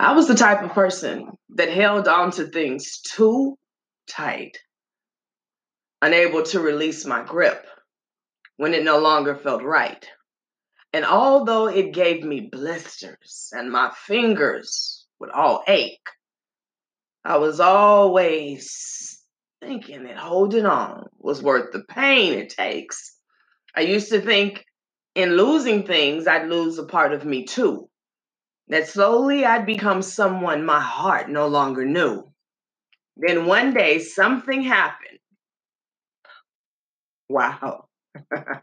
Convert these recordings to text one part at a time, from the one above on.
I was the type of person that held on to things too tight, unable to release my grip when it no longer felt right. And although it gave me blisters and my fingers would all ache, I was always thinking that holding on was worth the pain it takes. I used to think in losing things, I'd lose a part of me too. That slowly I'd become someone my heart no longer knew. Then one day something happened. Wow.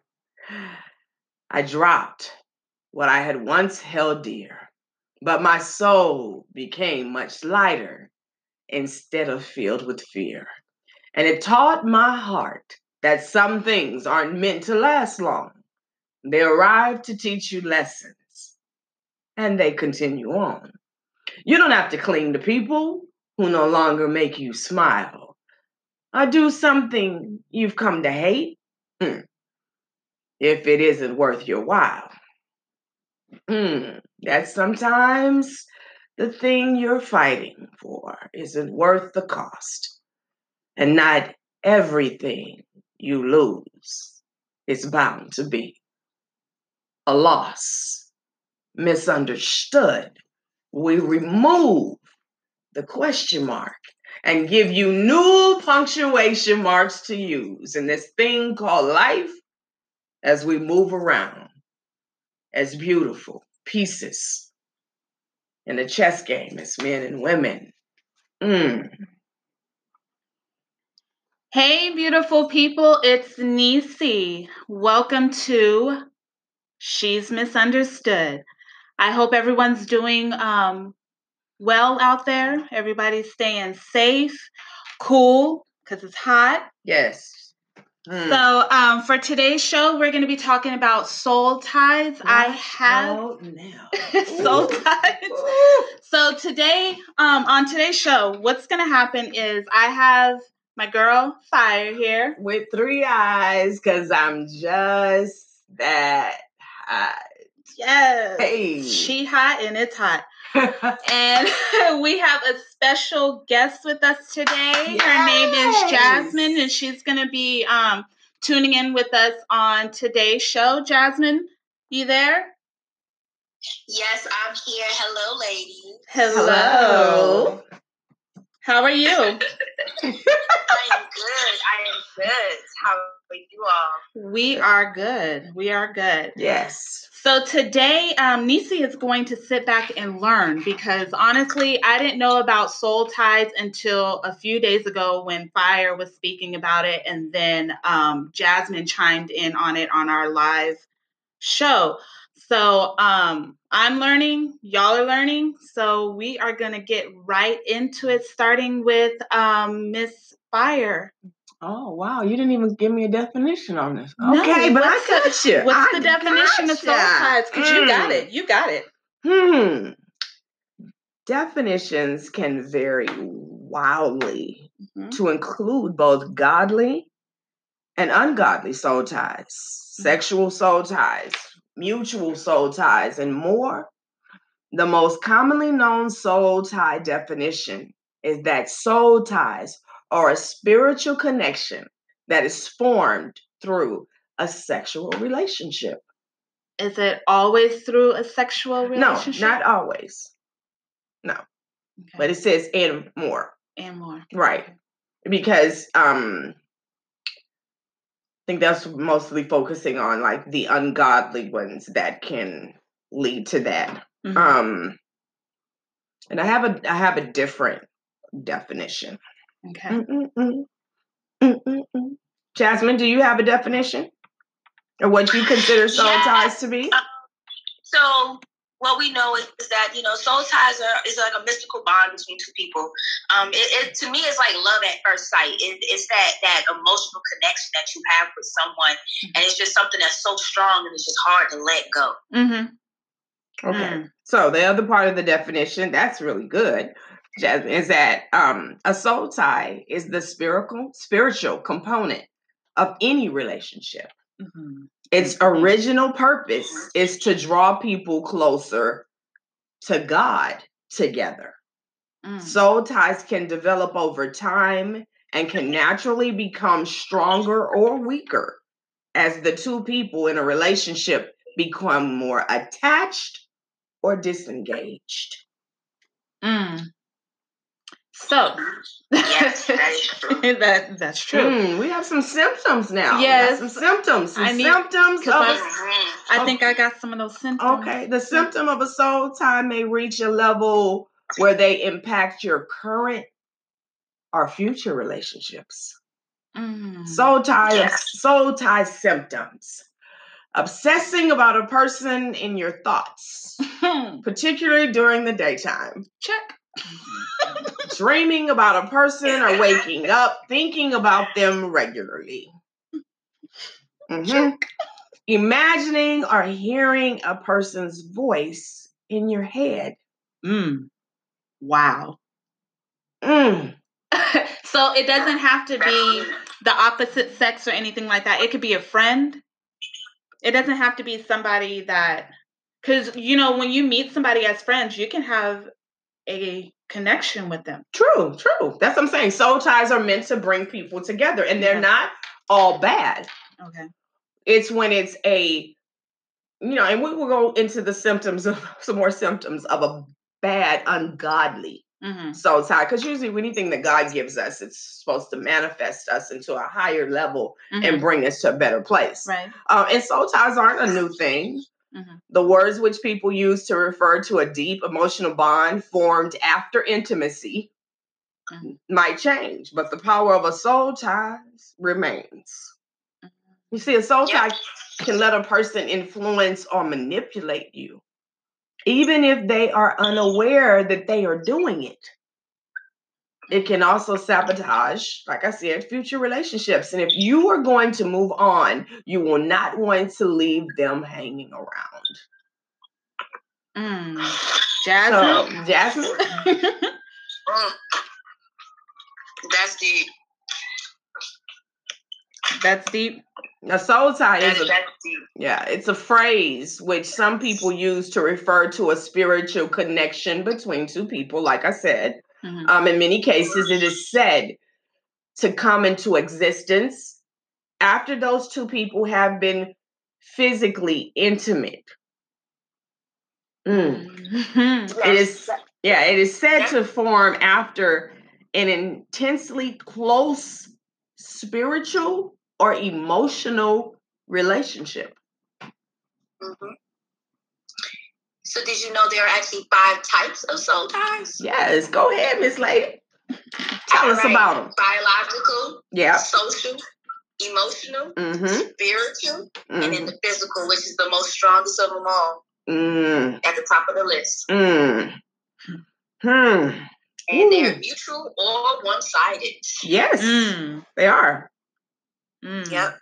I dropped what I had once held dear, but my soul became much lighter instead of filled with fear. And it taught my heart that some things aren't meant to last long. They arrive to teach you lessons, and they continue on. You don't have to cling to people who no longer make you smile or do something you've come to hate hmm. if it isn't worth your while. Mm, that sometimes the thing you're fighting for isn't worth the cost. And not everything you lose is bound to be a loss, misunderstood. We remove the question mark and give you new punctuation marks to use in this thing called life as we move around as beautiful pieces in a chess game as men and women. Mm. Hey, beautiful people, it's Nisi. Welcome to She's Misunderstood. I hope everyone's doing um, well out there. Everybody's staying safe, cool, because it's hot. Yes. Mm. So, um, for today's show, we're going to be talking about soul ties. I have soul ties. So today, um, on today's show, what's going to happen is I have my girl Fire here with three eyes because I'm just that hot. Yes, hey. she hot and it's hot. and we have a special guest with us today. Yes. Her name is Jasmine, and she's going to be um, tuning in with us on today's show. Jasmine, you there? Yes, I'm here. Hello, ladies. Hello. How are you? I am good. I am good. How are you all? We are good. We are good. Yes. So today, um, Nisi is going to sit back and learn because honestly, I didn't know about soul ties until a few days ago when Fire was speaking about it, and then um, Jasmine chimed in on it on our live show. So um, I'm learning, y'all are learning. So we are going to get right into it, starting with um, Miss Fire. Oh wow, you didn't even give me a definition on this. No, okay, but I got you. What's I the definition of soul ties? Because mm. you got it. You got it. Hmm. Definitions can vary wildly mm-hmm. to include both godly and ungodly soul ties, mm-hmm. sexual soul ties, mutual soul ties, and more. The most commonly known soul tie definition is that soul ties are a spiritual connection that is formed through a sexual relationship. Is it always through a sexual relationship? No, not always. No. Okay. But it says and more. And more. Right. Because um think that's mostly focusing on like the ungodly ones that can lead to that. Mm-hmm. Um and I have a I have a different definition. Okay. Mm-mm-mm. Mm-mm-mm. Jasmine, do you have a definition or what you consider soul yeah. ties to be? Um, so what we know is, is, that you know soul ties are is like a mystical bond between two people. Um, it, it to me it's like love at first sight. It, it's that that emotional connection that you have with someone, and it's just something that's so strong and it's just hard to let go. Mm-hmm. Okay. Mm. So the other part of the definition that's really good. Jasmine, is that um, a soul tie is the spiritual spiritual component of any relationship. Mm-hmm. Its original purpose is to draw people closer to God together. Mm. Soul ties can develop over time and can naturally become stronger or weaker as the two people in a relationship become more attached or disengaged. Mm. So Yes, that is true. that that's true. Mm, we have some symptoms now. Yes. have some symptoms. Some I need- symptoms 'cause of I- Mhm. Think I got some of those symptoms. Okay, the symptom of a soul tie may reach a level where they impact your current or future relationships. Mm. Soul tie, Yes. soul tie symptoms. Obsessing about a person in your thoughts, particularly during the daytime. check. Dreaming about a person or waking up thinking about them regularly. Mhm. Imagining or hearing a person's voice in your head. Mm. Wow. Mm. so it doesn't have to be the opposite sex or anything like that. It could be a friend. It doesn't have to be somebody that, because you know, when you meet somebody as friends, you can have a connection with them. True, true. That's what I'm saying. Soul ties are meant to bring people together, and they're Yeah. not all bad. Okay. It's when it's a, you know, and we will go into the symptoms of some more symptoms of a bad, ungodly hmm soul tie. Because usually, anything that God gives us, it's supposed to manifest us into a higher level and bring us to a better place. right. Um, and soul ties aren't a new thing. Mhm. The words which people use to refer to a deep emotional bond formed after intimacy Mhm. might change, but the power of a soul tie remains. Mhm. You see, a soul Yeah. tie can let a person influence or manipulate you, even if they are unaware that they are doing it. It can also sabotage, like I said, future relationships. And if you are going to move on, you will not want to leave them hanging around. Mm. So, Jasmine. Jasmine, Mm. That's deep. That's deep. a soul tie is a that's deep. Yeah, it's a phrase which some people use to refer to a spiritual connection between two people, like I said. Mhm. Um, in many cases, it is said to come into existence after those two people have been physically intimate. Mm. Mhm. It is, yeah, it is said to form after an intensely close spiritual or emotional relationship. Mhm. So, did you know there are actually five types of soul ties? Yes, go ahead, Miss Lady. Tell us Alright. about them. Biological, Yeah. social, emotional, Mm-hmm. spiritual, and then mm-hmm. the physical, which is the most strongest of them all, Mm, at the top of the list. mm. Hmm. And they're Ooh. mutual or one-sided. Yes, Mm. they are. Mm. Yep.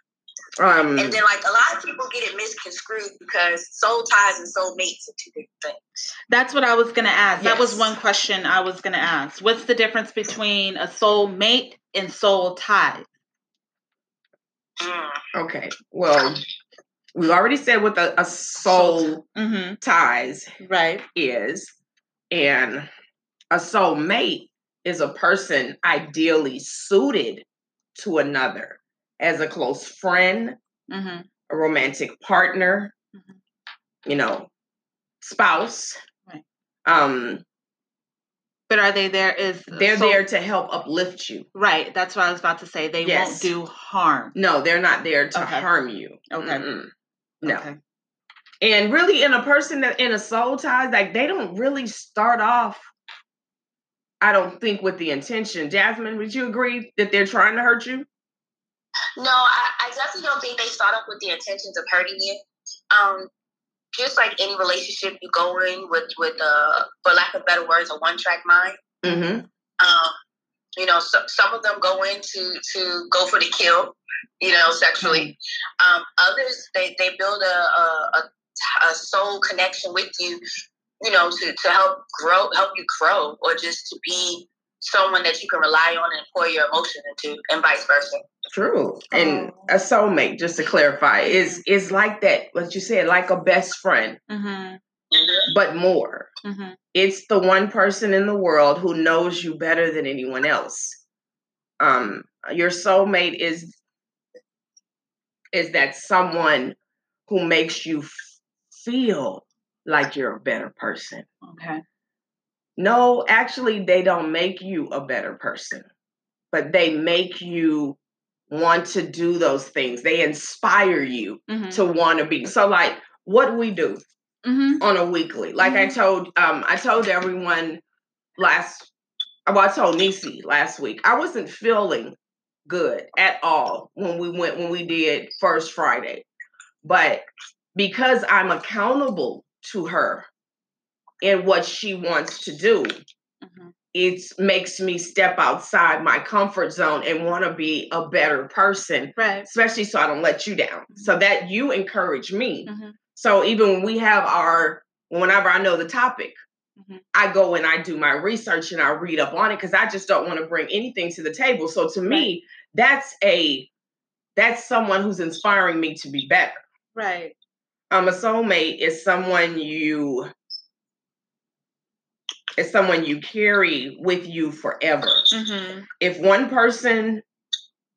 Um, And then, like a lot of people get it misconstrued because soul ties and soul mates are two different things. That's what I was going to ask. That was one question I was going to ask. What's the difference between a soul mate and soul tie? Mm. okay. Well, we've already said what the, a soul Mm-hmm. ties Right. is, and a soul mate is a person ideally suited to another as a close friend, Mm-hmm. a romantic partner, Mhm. you know, spouse. Right. Um, But are they there? Is they're soul- there to help uplift you. Right. That's what I was about to say. They Yes. won't do harm. No, they're not there to Okay. harm you. Okay. Mm-mm. No. Okay. And really, in a person that in a soul tie, like they don't really start off. I don't think with the intention. Jasmine, would you agree that they're trying to hurt you? No, I, I definitely don't think they start off with the intentions of hurting you. Um, just like any relationship you go in with, with uh, for lack of better words, a one track mind. Mm-hmm. Um, you know, so, some of them go in to to go for the kill, you know, sexually. Um, others they they build a, a a a soul connection with you, you know, to to help grow, help you grow, or just to be someone that you can rely on and pour your emotion into, and vice versa. True. And a soulmate, just to clarify, is is like that. What you said, like a best friend. Mm-hmm. but more. Mm-hmm. It's the one person in the world who knows you better than anyone else. Um, your soulmate is is that someone who makes you f- feel like you're a better person. Okay. No, actually, they don't make you a better person, but they make you want to do those things. They inspire you Mm-hmm. to want to be. So, like, what do we do Mm-hmm. on a weekly? Like I told, um, I told everyone last. Well, I told Nisi last week. I wasn't feeling good at all when we went when we did first Friday, but because I'm accountable to her in what she wants to do, Mm-hmm. it makes me step outside my comfort zone and want to be a better person, Right. especially so I don't let you down. So that you encourage me. Mm-hmm. So even when we have our, whenever I know the topic, Mhm. I go and I do my research and I read up on it because I just don't want to bring anything to the table. So to me, that's a, that's someone who's inspiring me to be better. Right. Um, a soulmate is someone you is someone you carry with you forever. Mm-hmm. If one person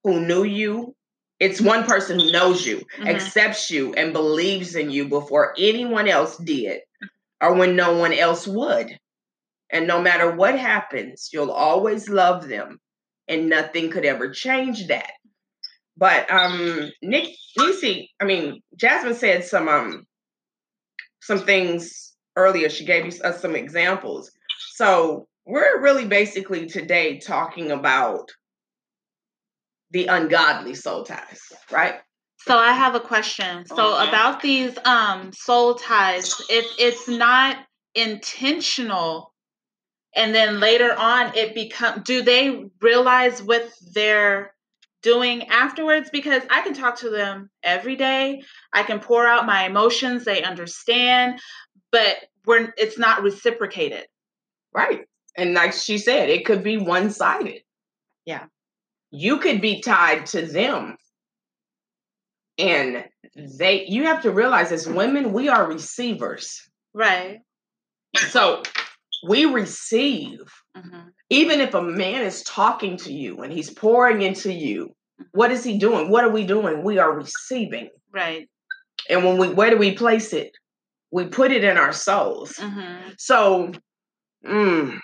who knew you, it's one person who knows you, Mhm. accepts you, and believes in you before anyone else did, or when no one else would. And no matter what happens, you'll always love them, and nothing could ever change that. But um, Nick, Nisi, I mean, Jasmine said some um some things earlier. She gave us some examples. So we're really basically today talking about the ungodly soul ties, right? So I have a question. So Okay. about these um soul ties, if it's not intentional and then later on it become do they realize what they're doing afterwards because I can talk to them every day. I can pour out my emotions, they understand, but we're it's not reciprocated. Right. And like she said, it could be one sided. Yeah. You could be tied to them. And they, you have to realize as women, we are receivers. Right. So we receive. Mhm. Even if a man is talking to you and he's pouring into you, what is he doing? What are we doing? We are receiving. Right. And when we, where do we place it? We put it in our souls. Mhm. So, mm,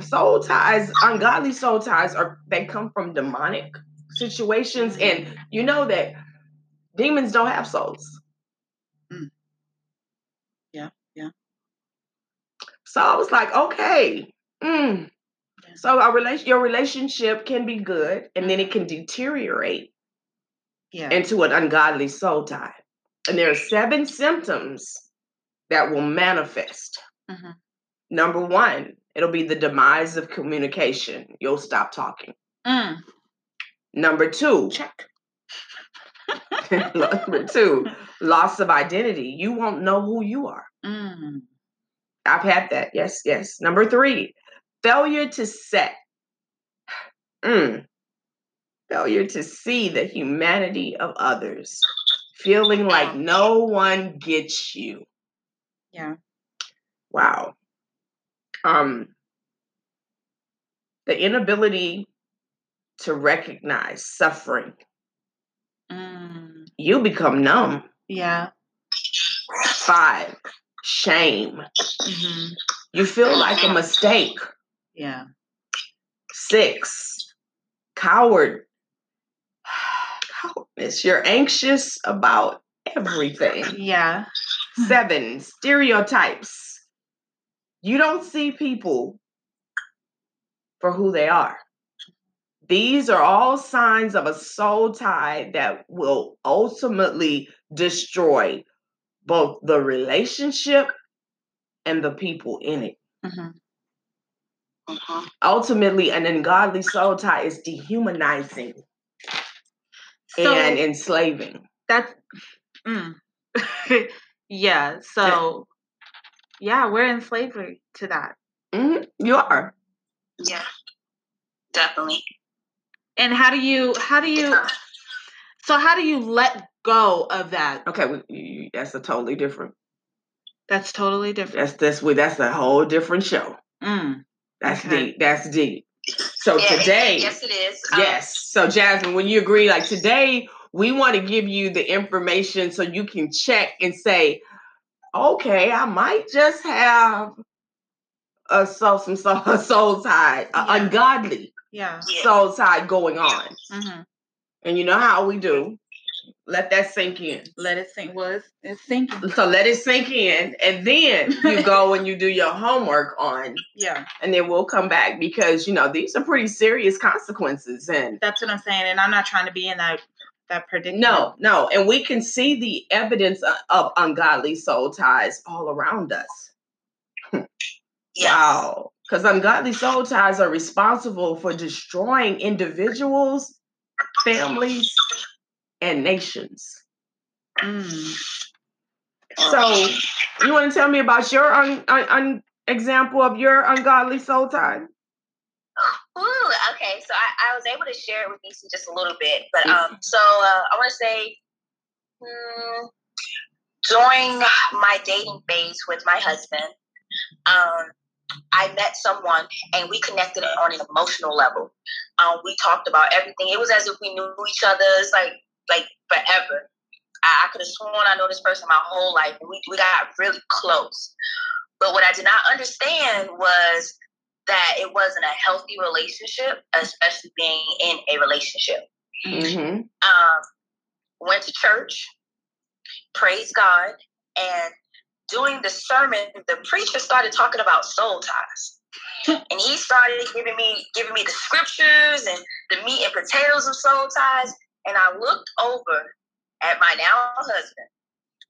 soul ties, ungodly soul ties are they come from demonic situations, and you know that demons don't have souls. Mm. Yeah, yeah. So I was like, okay. mm. Yeah. So our relation, your relationship can be good, and then it can deteriorate Yeah. into an ungodly soul tie. And there are seven symptoms that will manifest. Mhm. Number one, it'll be the demise of communication. You'll stop talking. Mm. Number two, Check. number two, loss of identity. You won't know who you are. Mm. I've had that. Yes, yes. Number three, failure to set. Mm. Failure to see the humanity of others. Feeling like no one gets you. Yeah. Wow. Um, the inability to recognize suffering. Mm. You become numb. Yeah. Five, shame. hmm You feel like a mistake. Yeah. Six, coward. Cowardness. You're anxious about everything. Yeah. Seven, stereotypes. You don't see people for who they are. These are all signs of a soul tie that will ultimately destroy both the relationship and the people in it. hmm Mhm. Ultimately, an ungodly soul tie is dehumanizing So and enslaving. that's mm. yeah. So yeah, we're in slavery to that. Mhm, You are. Yeah, definitely. And how do you how do you so how do you let go of that? Okay, you, that's a totally different. That's totally different. That's that's that's a whole different show. Mm. That's Okay. deep. That's deep. So Yeah, it- today, yes, it is. Um, yes. So Jasmine, when you agree, like today, we want to give you the information so you can check and say, okay, I might just have a soul, some soul, a soul tie, a Yeah. ungodly Yeah. soul tie going on. hmm And you know how we do. Let that sink in. Let it sink. Well, it's, it's sinking. So let it sink in, and then you go and you do your homework on, Yeah. and then we'll come back because you know these are pretty serious consequences. And That's what I'm saying. And I'm not trying to be in that that predicament. no, no, and we can see the evidence of ungodly soul ties all around us. Yes. Wow, because ungodly soul ties are responsible for destroying individuals, families, and nations. Mm. So, you want to tell me about your un, un, un example of your ungodly soul tie? Ooh, okay. So I, I was able to share it with Nisi just a little bit, but um, so uh, I want to say, hmm, during my dating phase with my husband, um, I met someone and we connected on an emotional level. Um, we talked about everything. It was as if we knew each other. It's like like forever. I, I could have sworn I know this person my whole life, and we we got really close. But what I did not understand was that it wasn't a healthy relationship, especially being in a relationship. Mm-hmm. Um, went to church, praised God, and during the sermon, the preacher started talking about soul ties. and he started giving me giving me the scriptures and the meat and potatoes of soul ties. And I looked over at my now husband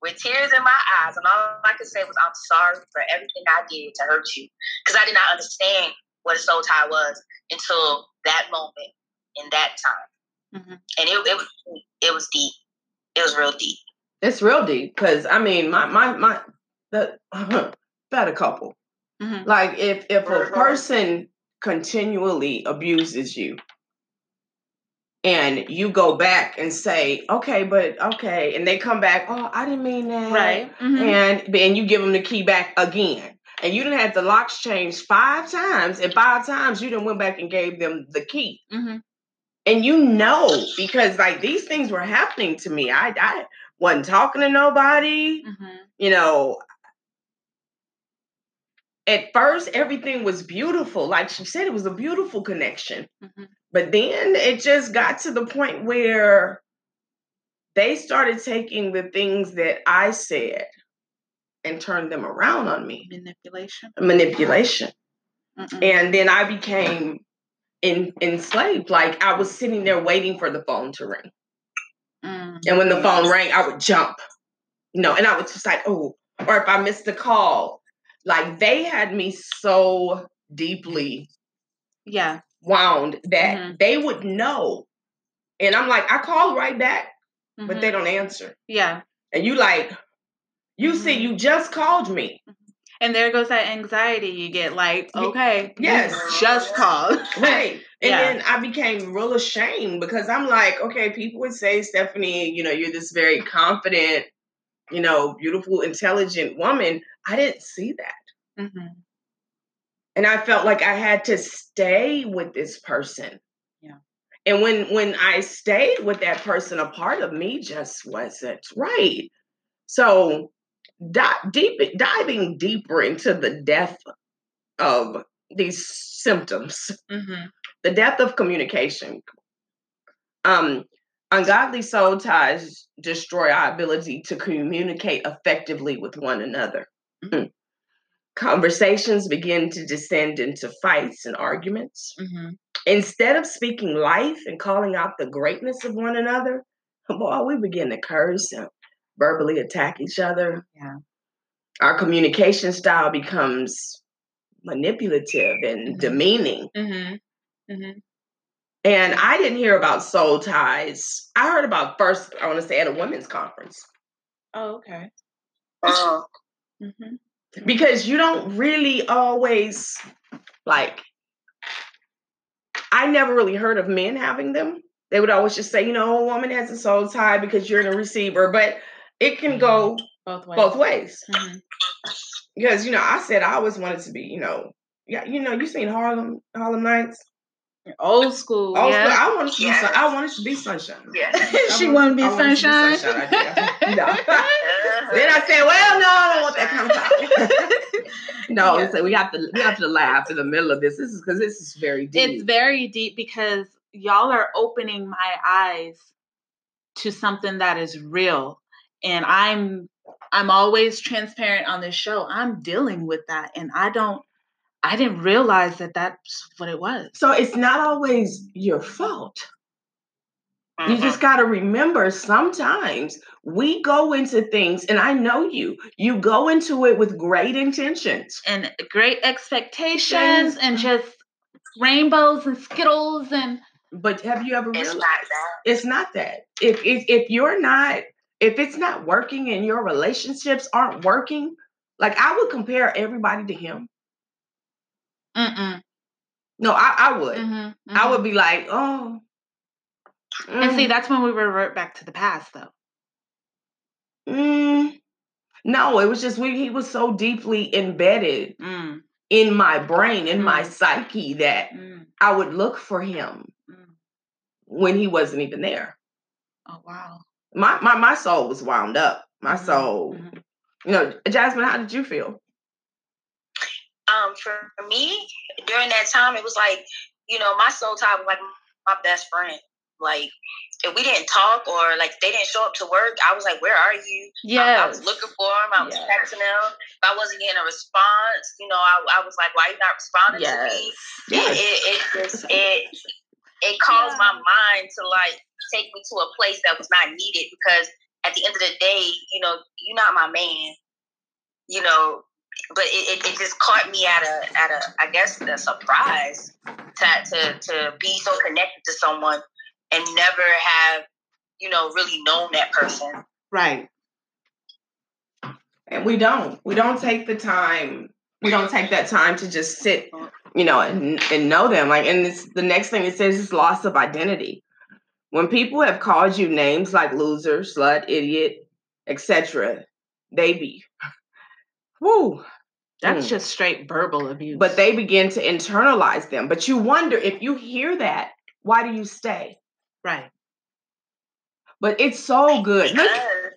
with tears in my eyes, and all I could say was, "I'm sorry for everything I did to hurt you," because I did not understand what a soul tie was until that moment in that time. Mhm. And it, it was it was deep. It was real deep. It's real deep because I mean, my my my the had a couple. Mhm. Like if if a person continually abuses you, and you go back and say, okay, but okay, and they come back, oh, I didn't mean that, Right. Mhm. and and you give them the key back again. And you didn't have the locks changed five times, and five times you didn't went back and gave them the key. Mhm. and you know because like these things were happening to me i i wasn't talking to nobody Mhm. you know at first everything was beautiful like she said it was a beautiful connection Mhm. But then it just got to the point where they started taking the things that i said and turned them around on me Manipulation. manipulation Mm-mm. and then i became in, enslaved like i was sitting there waiting for the phone to ring Mm. And when the phone rang, I would jump. You know, and I was just like, oh, or if I missed a call, like they had me so deeply Yeah. Wound that Mhm. they would know. And I'm like, I call right back, but Mhm. they don't answer. Yeah. And you like, you see, Mhm. you just called me. And there goes that anxiety you get. Like, okay, yes. just called. Right. And Yeah. then I became real ashamed because I'm like, okay, people would say, Stephanie, you know, you're this very confident, you know, beautiful, intelligent woman. I didn't see that. Mhm. And I felt like I had to stay with this person. Yeah. And when when I stayed with that person, a part of me just wasn't right. So di- deep diving deeper into the depth of these symptoms, Mhm. the depth of communication. Um, ungodly soul ties destroy our ability to communicate effectively with one another. Mm. Conversations begin to descend into fights and arguments. Mhm. Instead of speaking life and calling out the greatness of one another, boy, we begin to curse and verbally attack each other. Yeah. Our communication style becomes manipulative and Mhm. demeaning. Mhm. Mhm. And I didn't hear about soul ties. I heard about first, I want to say, at a women's conference. Oh, okay. Uh, Mhm. Because you don't really always like i never really heard of men having them they would always just say you know a woman has a soul tie because you're the receiver but it can go both ways. both ways. hmm Because you know, I said I always wanted to be, you know, yeah, you know, you seen Harlem Harlem Nights. Old school. I, was, yeah. I wanted to be, sun, Yes. I wanted to be sunshine. Yeah. She wanted- wanted to be I wanted to be sunshine. sunshine, I did. No. then I said, well, no, I don't want that kind of power. no, Yeah. so we have to we have to laugh in the middle of this. This is because this is very deep. It's very deep because y'all are opening my eyes to something that is real. And I'm I'm always transparent on this show. I'm dealing with that and I don't I didn't realize that that's what it was. so it's not always your fault. You Mhm. just got to remember sometimes we go into things, and I know you, you go into it with great intentions. And great expectations and just rainbows and skittles and But have you ever It's realized not that. it's not that? If, if if you're not, if it's not working and your relationships aren't working, like I would compare everybody to him. Mm-mm, No, I, I would. mhm, I mhm. would be like, oh. And see, mm, that's when we revert back to the past though. mm. no, it was just we. He was so deeply embedded Mm, in my brain, in my Mm. psyche, that mm, I would look for him mm. when he wasn't even there. Oh wow. My my my soul was wound up. My Mhm, soul, mhm. you know, Jasmine, how did you feel? Um, for me, during that time, it was like, you know, my soul tie was like my best friend. Like, if we didn't talk or like they didn't show up to work, I was like, "Where are you?" I, I was looking for him. I was Yes. texting him. If I wasn't getting a response, you know, I, I was like, "Why you not responding to me?" Yes. It, it, it just it it caused my mind to like take me to a place that was not needed because at the end of the day, you know, you're not my man. You know, but it, it, it just caught me at a at a I guess a surprise to to to be so connected to someone and never have you know really known that person. Right. And we don't. We don't take the time. We don't take that time to just sit, you know, and and know them. Like, and it's the next thing it says is loss of identity. When people have called you names like loser, slut, idiot, etc., they be, whoo. That's Mm. just straight verbal abuse. But they begin to internalize them. But you wonder if you hear that, why do you stay? right. But it's so good. Look,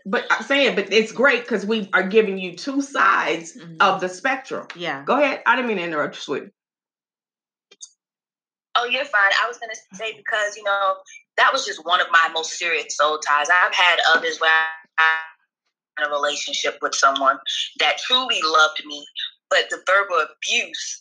but I'm saying, but it's great because we are giving you two sides Mhm. of the spectrum. Yeah. Go ahead. I didn't mean to interrupt you, sweetie. Oh, you're fine. I was gonna say because you know that was just one of my most serious soul ties. I've had others where I in a relationship with someone that truly loved me, but the verbal abuse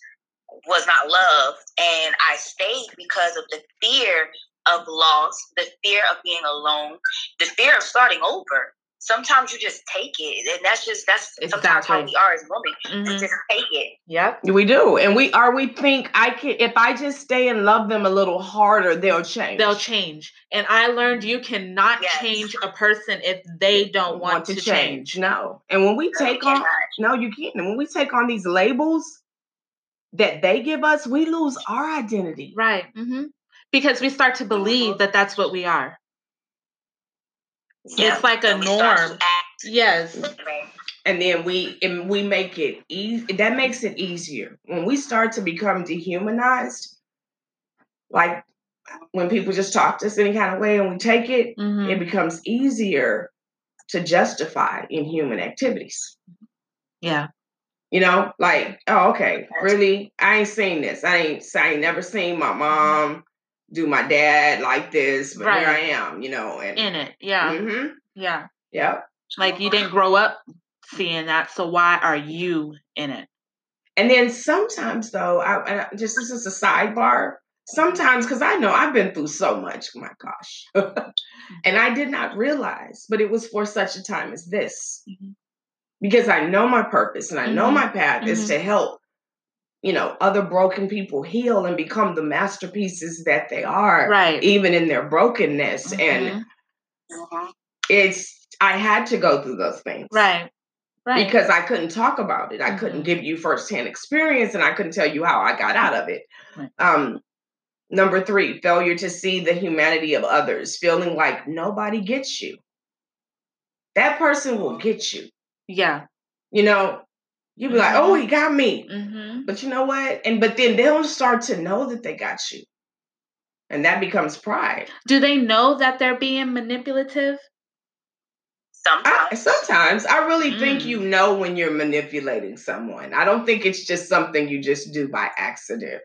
was not love, and I stayed because of the fear of loss, the fear of being alone, the fear of starting over. Sometimes you just take it, and that's just that's sometimes how we are as women. We Mhm. just take it. Yep. We do, and we are. We think I can. If I just stay and love them a little harder, they'll change. They'll change. And I learned you cannot Yes. change a person if they don't want, to, change. No, and when we No, take on, no, you can't. And when we take on these labels that they give us, we lose our identity. Right. hmm Because we start to believe that that's what we are. It's like a And we start to norm. Yes. And then we and we make it easy that makes it easier. When we start to become dehumanized like when people just talk to us any kind of way and we take it hmm it becomes easier to justify inhuman activities. Yeah. you know like oh okay really? I ain't seen this. I ain't i ain't never seen my mom do my dad like this but here i am you know and In it. Yeah. hmm Yeah. yeah Like you didn't grow up seeing that. So why are you in it? And then sometimes, though, I, I- just this is a sidebar. Sometimes, because I know I've been through so much, my gosh, and I did not realize, but it was for such a time as this, Mhm. because I know my purpose and I know Mhm. my path is Mhm. to help, you know, other broken people heal and become the masterpieces that they are, Right. even in their brokenness. And Mhm. Mhm. it's I had to go through those things, Right. Right. because I couldn't talk about it. I couldn't Mhm. give you firsthand experience and I couldn't tell you how I got out of it. Right. Um, number three, failure to see the humanity of others, feeling like nobody gets you. That person will get you. Yeah. You know, you be like, oh, he got me. Mm-hmm. But you know what? And but then they'll start to know that they got you. And that becomes pride. Do they know that they're being manipulative? I, Sometimes. sometimes I really think Mm. you know when you're manipulating someone. I don't think it's just something you just do by accident.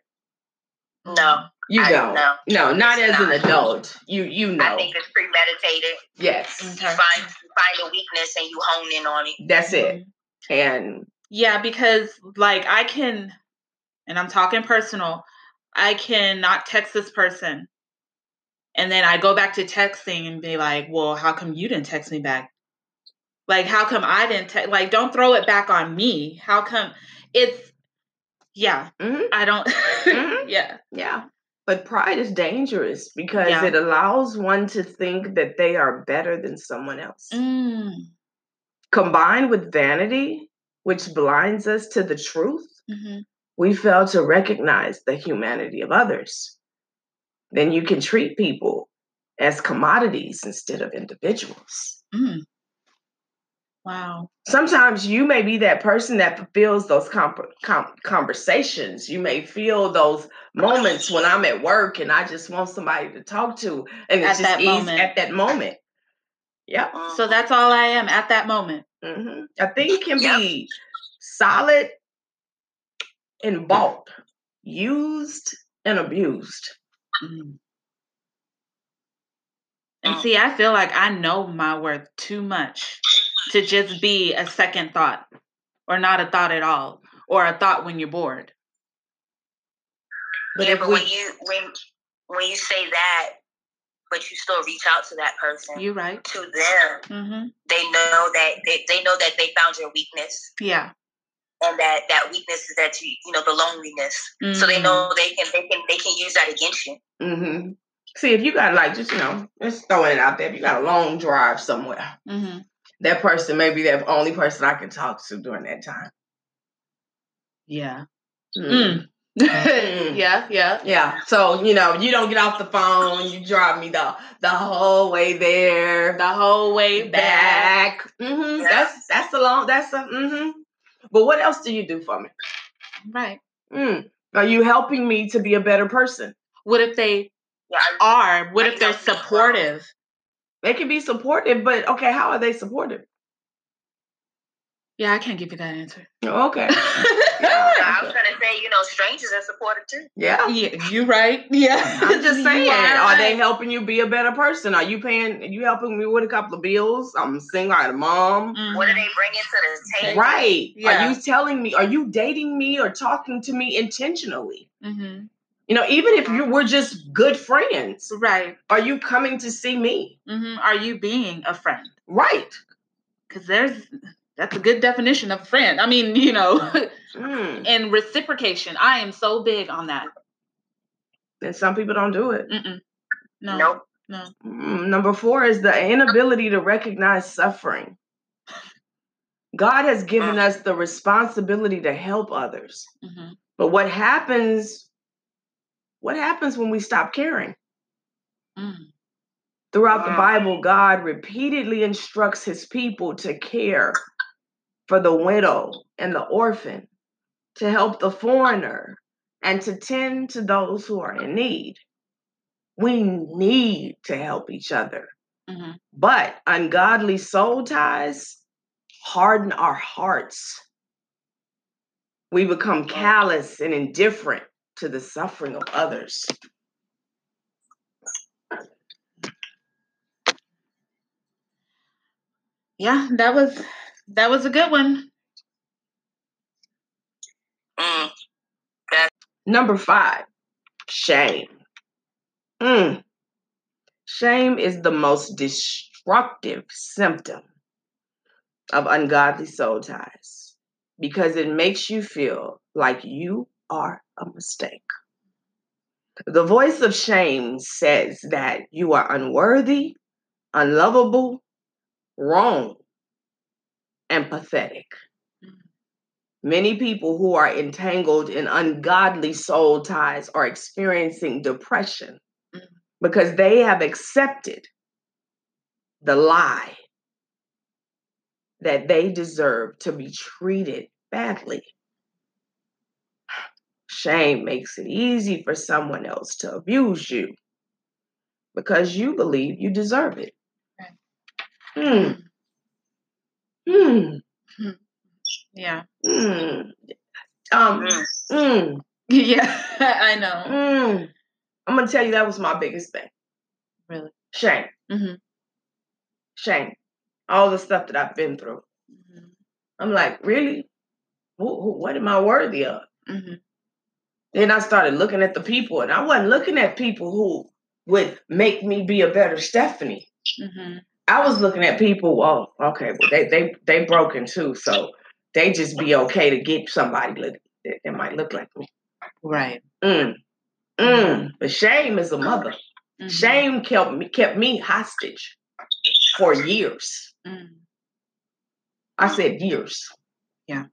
No, You I- don't. no. no, not as an adult. You you know. I think it's premeditated. yes. You find you find a weakness and you hone in on it. That's it. Mhm. And Yeah, because like I can, and I'm talking personal, I can not text this person. And then I go back to texting and be like, well, how come you didn't text me back? Like, how come I didn't text? Like, don't throw it back on me. How come it's, yeah, mhm, I don't, Mhm. yeah. yeah. But pride is dangerous because Yeah. it allows one to think that they are better than someone else. Mm, Combined with vanity, which blinds us to the truth, hmm we fail to recognize the humanity of others. Then you can treat people as commodities instead of individuals. mm. Wow. Sometimes you may be that person that fulfills those com- com- conversations. You may feel those moments when I'm at work and I just want somebody to talk to, and it's At just that easy moment. at that moment. Yep. So that's all I am at that moment. hmm A thing can Yep. be solid and bought, used and abused. Mm. And see, I feel like I know my worth too much to just be a second thought or not a thought at all or a thought when you're bored. But yeah, if but we, when you when when you say that, but you still reach out to that person, You right? to them, Mm-hmm. they know that they, they know that they found your weakness, Yeah. and that that weakness is that you you know the loneliness. So Mm-hmm. they know they can they can they can use that against you. hmm see if you got like just you know, just throwing it out there. If you got a long drive somewhere, Mm-hmm. that person may be the only person I can talk to during that time. Yeah. Mhm. Mm. yeah. Yeah. Yeah. So you know, you don't get off the phone. You drive me the the whole way there. The whole way back. back. hmm Yeah. That's that's a long. That's a. hmm But what else do you do for me? Right. Mm. Are you helping me to be a better person? What if they Yeah, I- are? What I if they're supportive? They can be supportive, but okay, how are they supportive? Yeah, I can't give you that answer. Okay. I was gonna say, you know, strangers are supportive too. Yeah. yeah, you right. Yeah. I'm just You saying, are they helping you be a better person? Are you paying? Are you helping me with a couple of bills? I'm single. I had a mom. What do Mhm. they bring into the table? Right. Yeah. Are you telling me? Are you dating me or talking to me intentionally? Mhm. You know, even if you were just good friends, Right. are you coming to see me? hmm Are you being a friend? Right. Because there's that's a good definition of a friend. I mean, you know, Mm. and reciprocation. I am so big on that. And some people don't do it. Mm-mm. No. Nope. No. Mm, Number four is the inability to recognize suffering. God has given us the responsibility to help others. hmm But what happens what happens when we stop caring? Mm. Throughout the Bible, God repeatedly instructs his people to care for the widow and the orphan, to help the foreigner, and to tend to those who are in need. We need to help each other. hmm But ungodly soul ties harden our hearts. We become callous and indifferent to the suffering of others. Yeah, that was that was a good one. Mm. Number five, shame. Mm. Shame is the most destructive symptom of ungodly soul ties because it makes you feel like you are a mistake. The voice of shame says that you are unworthy, unlovable, wrong, and pathetic. Many people who are entangled in ungodly soul ties are experiencing depression because they have accepted the lie that they deserve to be treated badly. Shame makes it easy for someone else to abuse you because you believe you deserve it. Hmm. Hmm. Yeah. Hmm. Um. Mm. Mm. Yeah, I know. Mm. I'm gonna tell you that was my biggest thing. Really? Shame. Mhm. Shame. All the stuff that I've been through. Mhm. I'm like, really? Who, who, what am I worthy of? Mhm. Then I started looking at the people, and I wasn't looking at people who would make me be a better Stephanie. Mhm. I was looking at people. Well, okay, well they they they broken too, so they just be okay to get somebody look that, that might look like me. Right. Mm. Mm. But shame is a mother. Mhm. Shame kept me kept me hostage for years. Mm. I said years Yeah.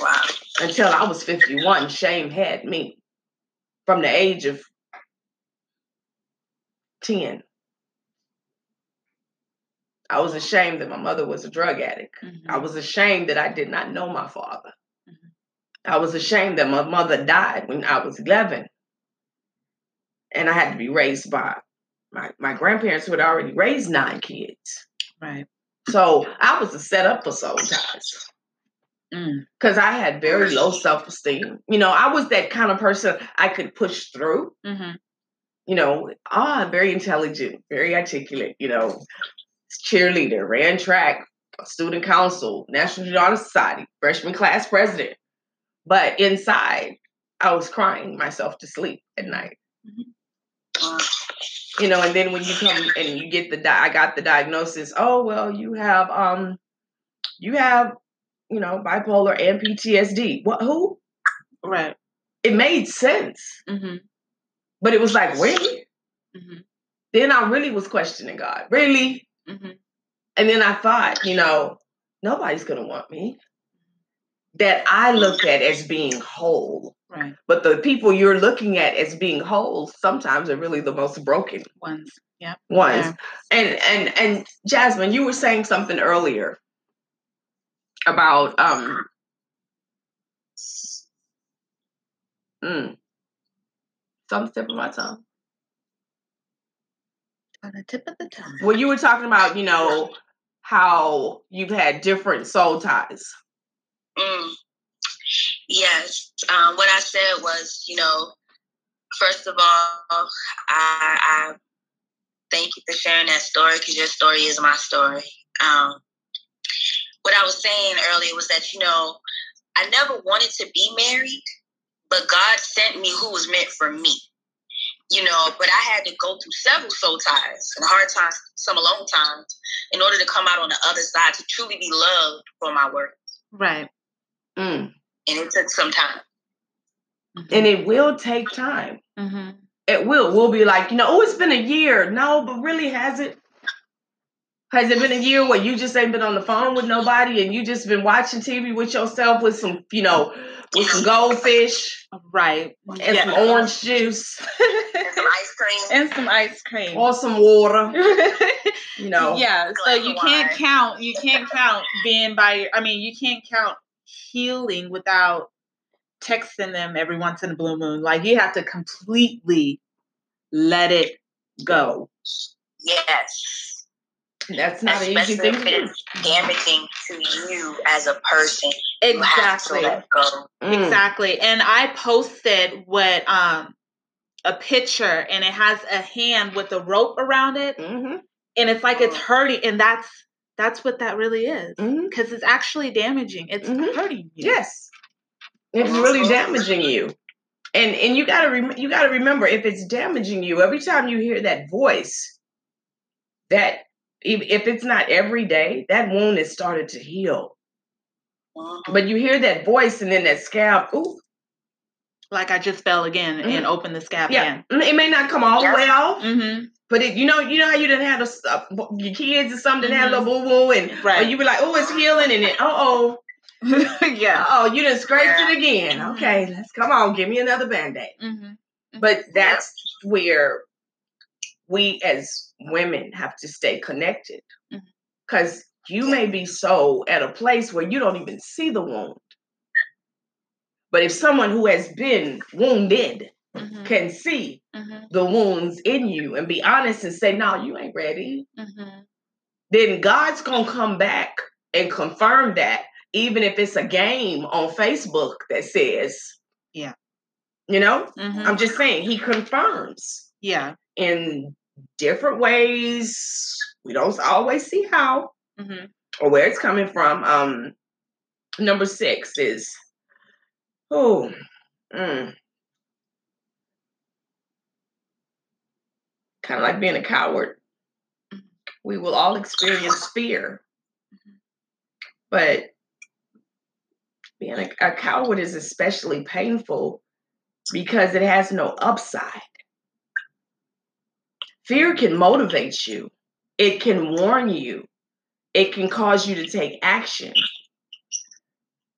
Wow. until I was 51. Shame had me from the age of 10. I was ashamed that my mother was a drug addict. Mhm. I was ashamed that I did not know my father. Mhm. I was ashamed that my mother died when I was 11. And I had to be raised by my, my grandparents who had already raised nine kids. Right. So I was a setup for soul ties Mm. because I had very low self esteem. You know, I was that kind of person I could push through. Mhm. You know, ah, very intelligent, very articulate. You know, cheerleader, ran track, student council, National Junior Honor Society, freshman class president. But inside, I was crying myself to sleep at night. Mm. You know, and then when you come and you get the di- I got the diagnosis. Oh well, you have um, you have you know bipolar and PTSD. What? Who? Right. It made sense, Mhm. but it was like really. Mhm. Then I really was questioning God. Really, Mhm. And then I thought, you know, nobody's going to want me. That I look at as being whole. Right. But the people you're looking at as being whole sometimes are really the most broken Ones. Yeah. ones. Yeah. And and and Jasmine, you were saying something earlier about um mm, some tip of my tongue. On the tip of the tongue. Well, you were talking about, you know, how you've had different soul ties. Mm. Yes. Um, what I said was, you know, first of all, I, I thank you for sharing that story because your story is my story. Um, what I was saying earlier was that, you know, I never wanted to be married, but God sent me who was meant for me. You know, but I had to go through several soul ties and hard times, some alone times, in order to come out on the other side to truly be loved for my work. Right. Mm. And it took some time. And it will take time. Mm-hmm. It will. We'll be like, you know, oh, it's been a year. No, but really, has it? Has it been a year where you just ain't been on the phone with nobody and you just been watching TV with yourself with some, you know, with some goldfish Right. and some orange juice And some ice cream. and some ice cream. or some water, you know? yeah. So you can't wine. count. You can't count being by. Your, I mean, you can't count healing without texting them every once in a blue moon. Like you have to completely let it go. Yes. That's not an easy thing if it's damaging to you as a person. You have to Exactly. let go. Mm. Exactly. And I posted what um a picture and it has a hand with a rope around it hmm and it's like it's hurting and that's that's what that really is because it's actually damaging. It's Mhm. hurting you. Yes, it's really damaging you, and and you gotta rem- you gotta remember if it's damaging you every time you hear that voice, that if, if it's not every day, that wound has started to heal. But you hear that voice and then that scab, ooh, Like I just fell again and opened the scab yeah, mm, it may not come all the way off. Mm-hmm. but it, you know, you know how you didn't have a, uh, your kids or something had a little boo boo, and Right. you be like, oh, it's healing, and then oh oh, yeah. oh, you done scraped Yeah. it again. Mhm. Okay, let's come on, give me another band aid. Mm-hmm. But that's where we as women have to stay connected. Because You may be so at a place where you don't even see the wound. But if someone who has been wounded Mhm. can see Mhm. the wounds in you and be honest and say, No, you ain't ready, Mhm. then God's going to come back and confirm that, even if it's a game on Facebook that says, Yeah. You know, Mhm. I'm just saying, He confirms yeah. in different ways. We don't always see how Mhm. or where it's coming from. Um, number six is, oh, mm, kind of like being a coward. Mhm. We will all experience fear, Mhm. but being a, a coward is especially painful because it has no upside. Fear can motivate you, it can warn you, it can cause you to take action.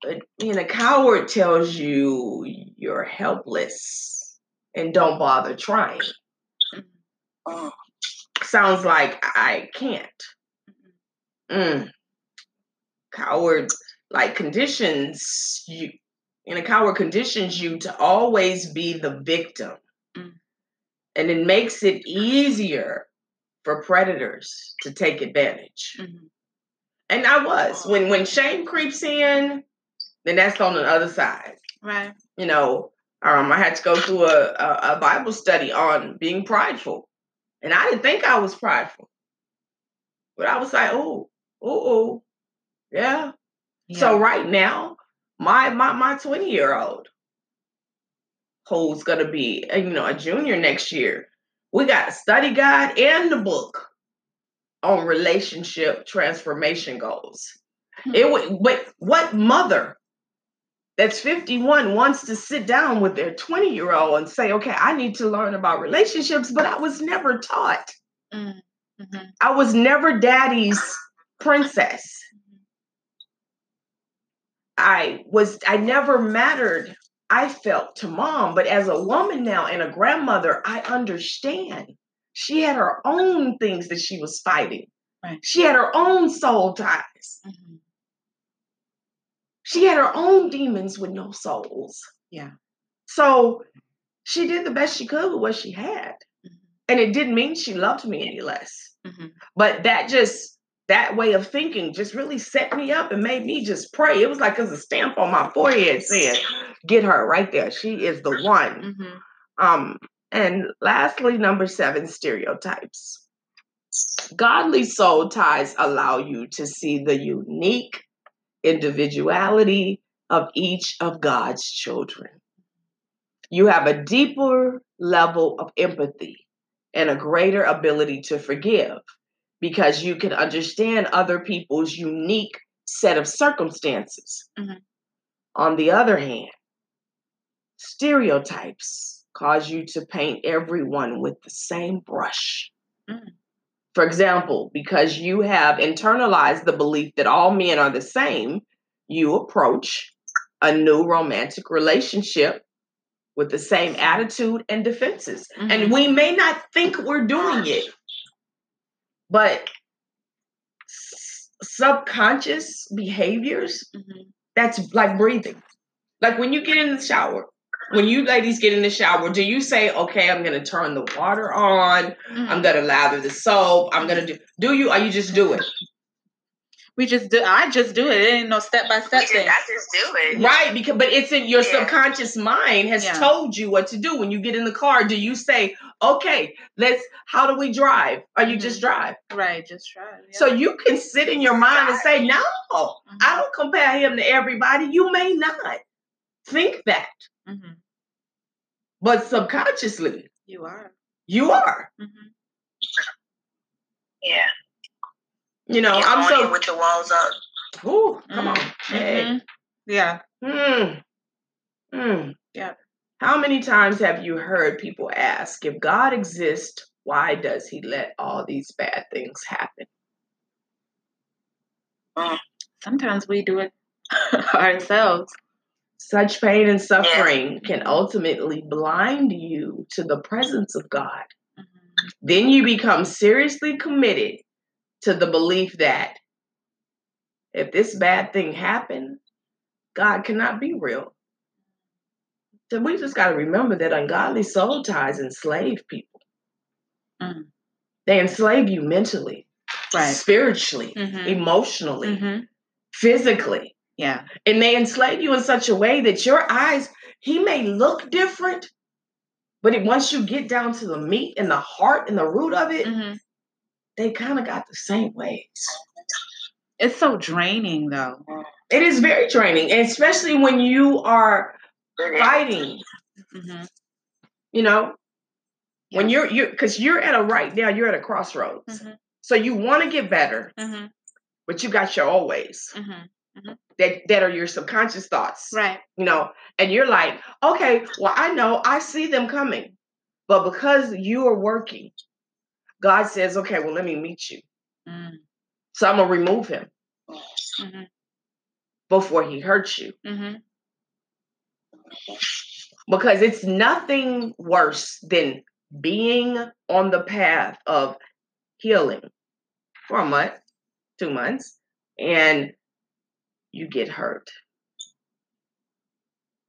But being a coward tells you you're helpless and don't bother trying. Sounds like I can't. Mm. Coward like conditions you and a coward conditions you to always be the victim. And it makes it easier for predators to take advantage. Mhm. And I was. When when shame creeps in, then that's on the other side. Right. You know, um, I had to go through a, a, a Bible study on being prideful. And I didn't think I was prideful. But I was like, oh, oh, oh, yeah. So right now, my my my 20 year old who's gonna be uh, you know a junior next year, we got a study guide and the book on relationship transformation goals. Hmm. It would but what mother that's 51 wants to sit down with their 20 year old and say, okay, I need to learn about relationships, but I was never taught. Mm. Mhm. I was never daddy's princess. I was I never mattered. I felt to mom, but as a woman now and a grandmother, I understand. She had her own things that she was fighting. Right. She had her own soul ties. Mhm. She had her own demons with no souls. Yeah. So she did the best she could with what she had. Mhm. And it didn't mean she loved me any less. Mhm. But that just that way of thinking just really set me up and made me just pray. It was like there's a stamp on my forehead saying, "Get her right there. She is the one." Mhm. Um, and lastly, number seven, stereotypes. Godly soul ties allow you to see the unique individuality of each of God's children. You have a deeper level of empathy and a greater ability to forgive because you can understand other people's unique set of circumstances. Mhm. On the other hand, stereotypes cause you to paint everyone with the same brush. Mm. For example, because you have internalized the belief that all men are the same, you approach a new romantic relationship with the same attitude and defenses. Mhm. And we may not think we're doing it, but s- subconscious behaviors Mhm. that's like breathing. Like when you get in the shower, when you ladies get in the shower, do you say, okay, I'm to turn the water on, Mhm. I'm to lather the soap, I'm going to do, do you, are you just do it? We just do. I just do it. It ain't no step by step thing. I just do it. Right, because but it's in your Yeah. subconscious mind has Yeah. told you what to do. When you get in the car, do you say, okay, let's, how do we drive? Or you just drive? Right. Just try. it, Yeah. So you can sit in your mind and say, no, Mhm. I don't compare him to everybody. You may not think that, Mhm. but subconsciously, You are. you are. Mhm. Yeah. You know, You're I'm so. with your walls up. Ooh, come Mm, on. Hey. Mhm. Yeah. Mm. Mm. Yeah. How many times have you heard people ask, if God exists, why does he let all these bad things happen? Sometimes we do it ourselves. Such pain and suffering can ultimately blind you to the presence of God. Mhm. Then you become seriously committed to the belief that if this bad thing happened, God cannot be real. So we just got to remember that ungodly soul ties enslave people. Mm. They enslave you mentally, Right. spiritually, Mhm. emotionally, Mhm. physically. Yeah. And they enslave you in such a way that your eyes, he may look different, but it, once you get down to the meat and the heart and the root of it, Mhm. They kind of got the same ways. It's so draining, though. It is very draining, especially when you are fighting, hmm you know, when you're you're because you're at a right now, you're at a crossroads. Mhm. So you want to get better, hmm but you got your old ways hmm that that are your subconscious thoughts. Right. you know, and you're like, okay, well, I know I see them coming, but because you are working, God says, okay, well, let me meet you. Mm. So I'm gonna remove him Mhm. before he hurts you hmm because it's nothing worse than being on the path of healing for a month, two months, and you get hurt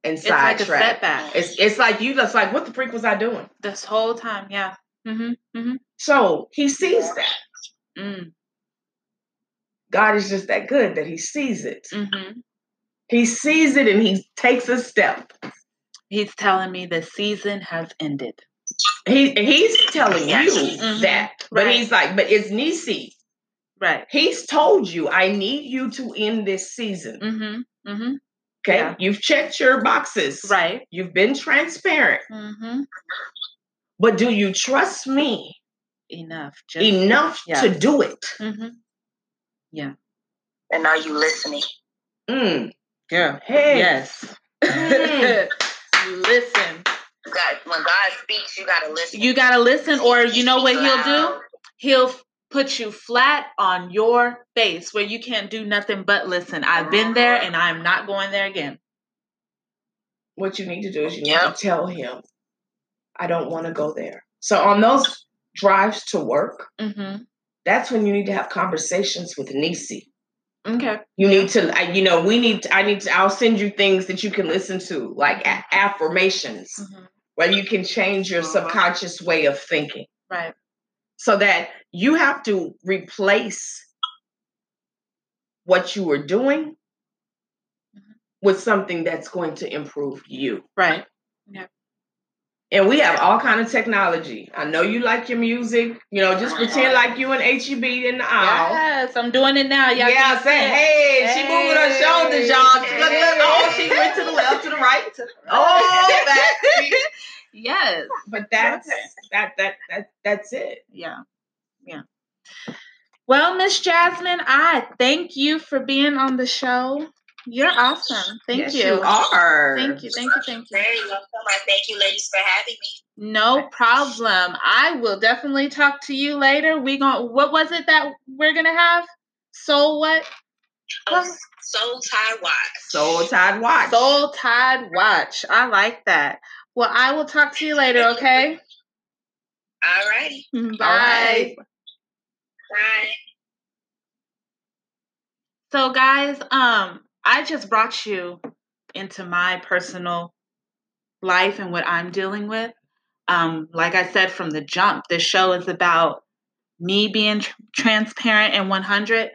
and It's like a setback. It's it's like you just like, what the freak was I doing? This whole time, yeah. Hmm hmm So he sees that. Mm. God is just that good that he sees it. hmm He sees it and he takes a step. He's telling me the season has ended. He he's telling you Mhm. that. But Right. he's like, but it's Nisi. Right. He's told you, I need you to end this season. hmm hmm Okay. Yeah. You've checked your boxes. Right. You've been transparent. But do you trust me Enough. Just enough yeah. to do it? hmm And are you listening? Mm. Girl. Hey. Yes. Mm. listen. You got when God speaks, you gotta listen. You gotta listen, or you know what he'll do? He'll put you flat on your face where you can't do nothing but listen. I've been there and I'm not going there again. What you need to do is you need to tell him, I don't want to go there. So on those drives to work, Mm-hmm. that's when you need to have conversations with Nisi. Okay. You need to, I- you know, we need. To, I need to. I'll send you things that you can listen to, like a- affirmations, Mhm. where you can change your subconscious way of thinking, Right. so that you have to replace what you were doing Mhm. with something that's going to improve you. Right. And we have all kind of technology. I know you like your music. You know, just pretend uh-huh. like you and HEB in the aisle. Yes, I'm doing it now. Y'all yeah, say, it. hey, she moving her shoulders, y'all. Look, look, look. Oh, she went to the left, to the right. Oh, back. yes. But that's that that that that's it. Yeah. Yeah. Well, Miss Jasmine, I thank you for being on the show. You're awesome. Thank Yes, you. are. Thank you. Thank you. Thank you. Very welcome. I thank you, ladies, for having me. No problem. I will definitely talk to you later. We going what was it that we're gonna have? Soul what? Oh, Soul Tie Watch. Soul Tide Watch. Soul Tide Watch. I like that. Well, I will talk to you later, okay? All righty. Bye. All right. Bye. So guys, um, I just brought you into my personal life and what I'm dealing with. Um, like I said from the jump, this show is about me being tr- transparent and 100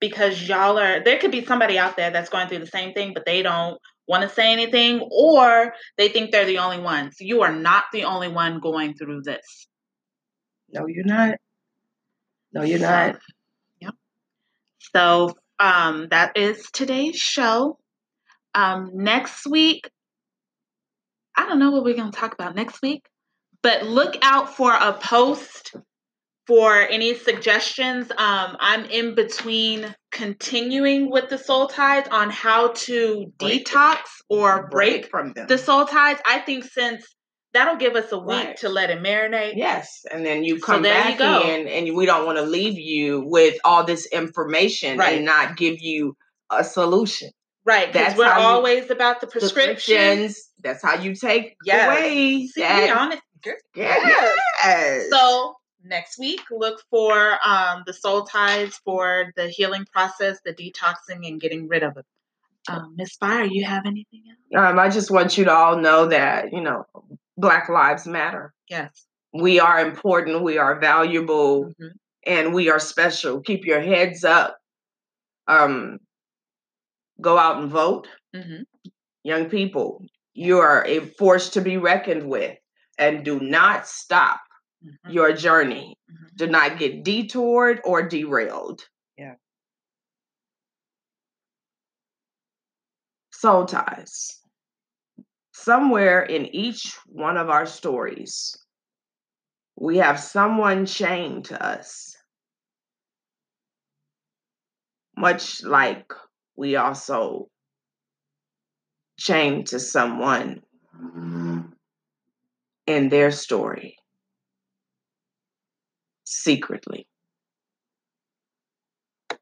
because y'all are there could be somebody out there that's going through the same thing but they don't want to say anything or they think they're the only ones. You are not the only one going through this. No, you're not. No, you're not. Yep. So um, that is today's show. Um, next week, I don't know what we're going to talk about next week, but look out for a post for any suggestions. Um, I'm in between continuing with the soul ties on how to Break. detox or break from them. the soul ties. I think since that'll give us a week Right. to let it marinate. Yes, and then you So come you back go. in, and we don't want to leave you with all this information Right. and not give you a solution. Right, because That's we're how you- always about the prescription. Prescriptions. That's how you take Yes. away See, that. be honest. Yes. So next week, look for um, the soul ties for the healing process, the detoxing, and getting rid of it. Um, Miss Fire, you have anything else? Um, I just want you to all know that, you know, Black Lives Matter. Yes. We are important, we are valuable, Mhm. and we are special. Keep your heads up. Um, go out and vote. Mhm. Young people, you are a force to be reckoned with, and do not stop Mhm. your journey. Mhm. Do not get detoured or derailed. Yeah. Soul ties. Somewhere in each one of our stories, we have someone chained to us. Much like we also chained to someone in their story secretly.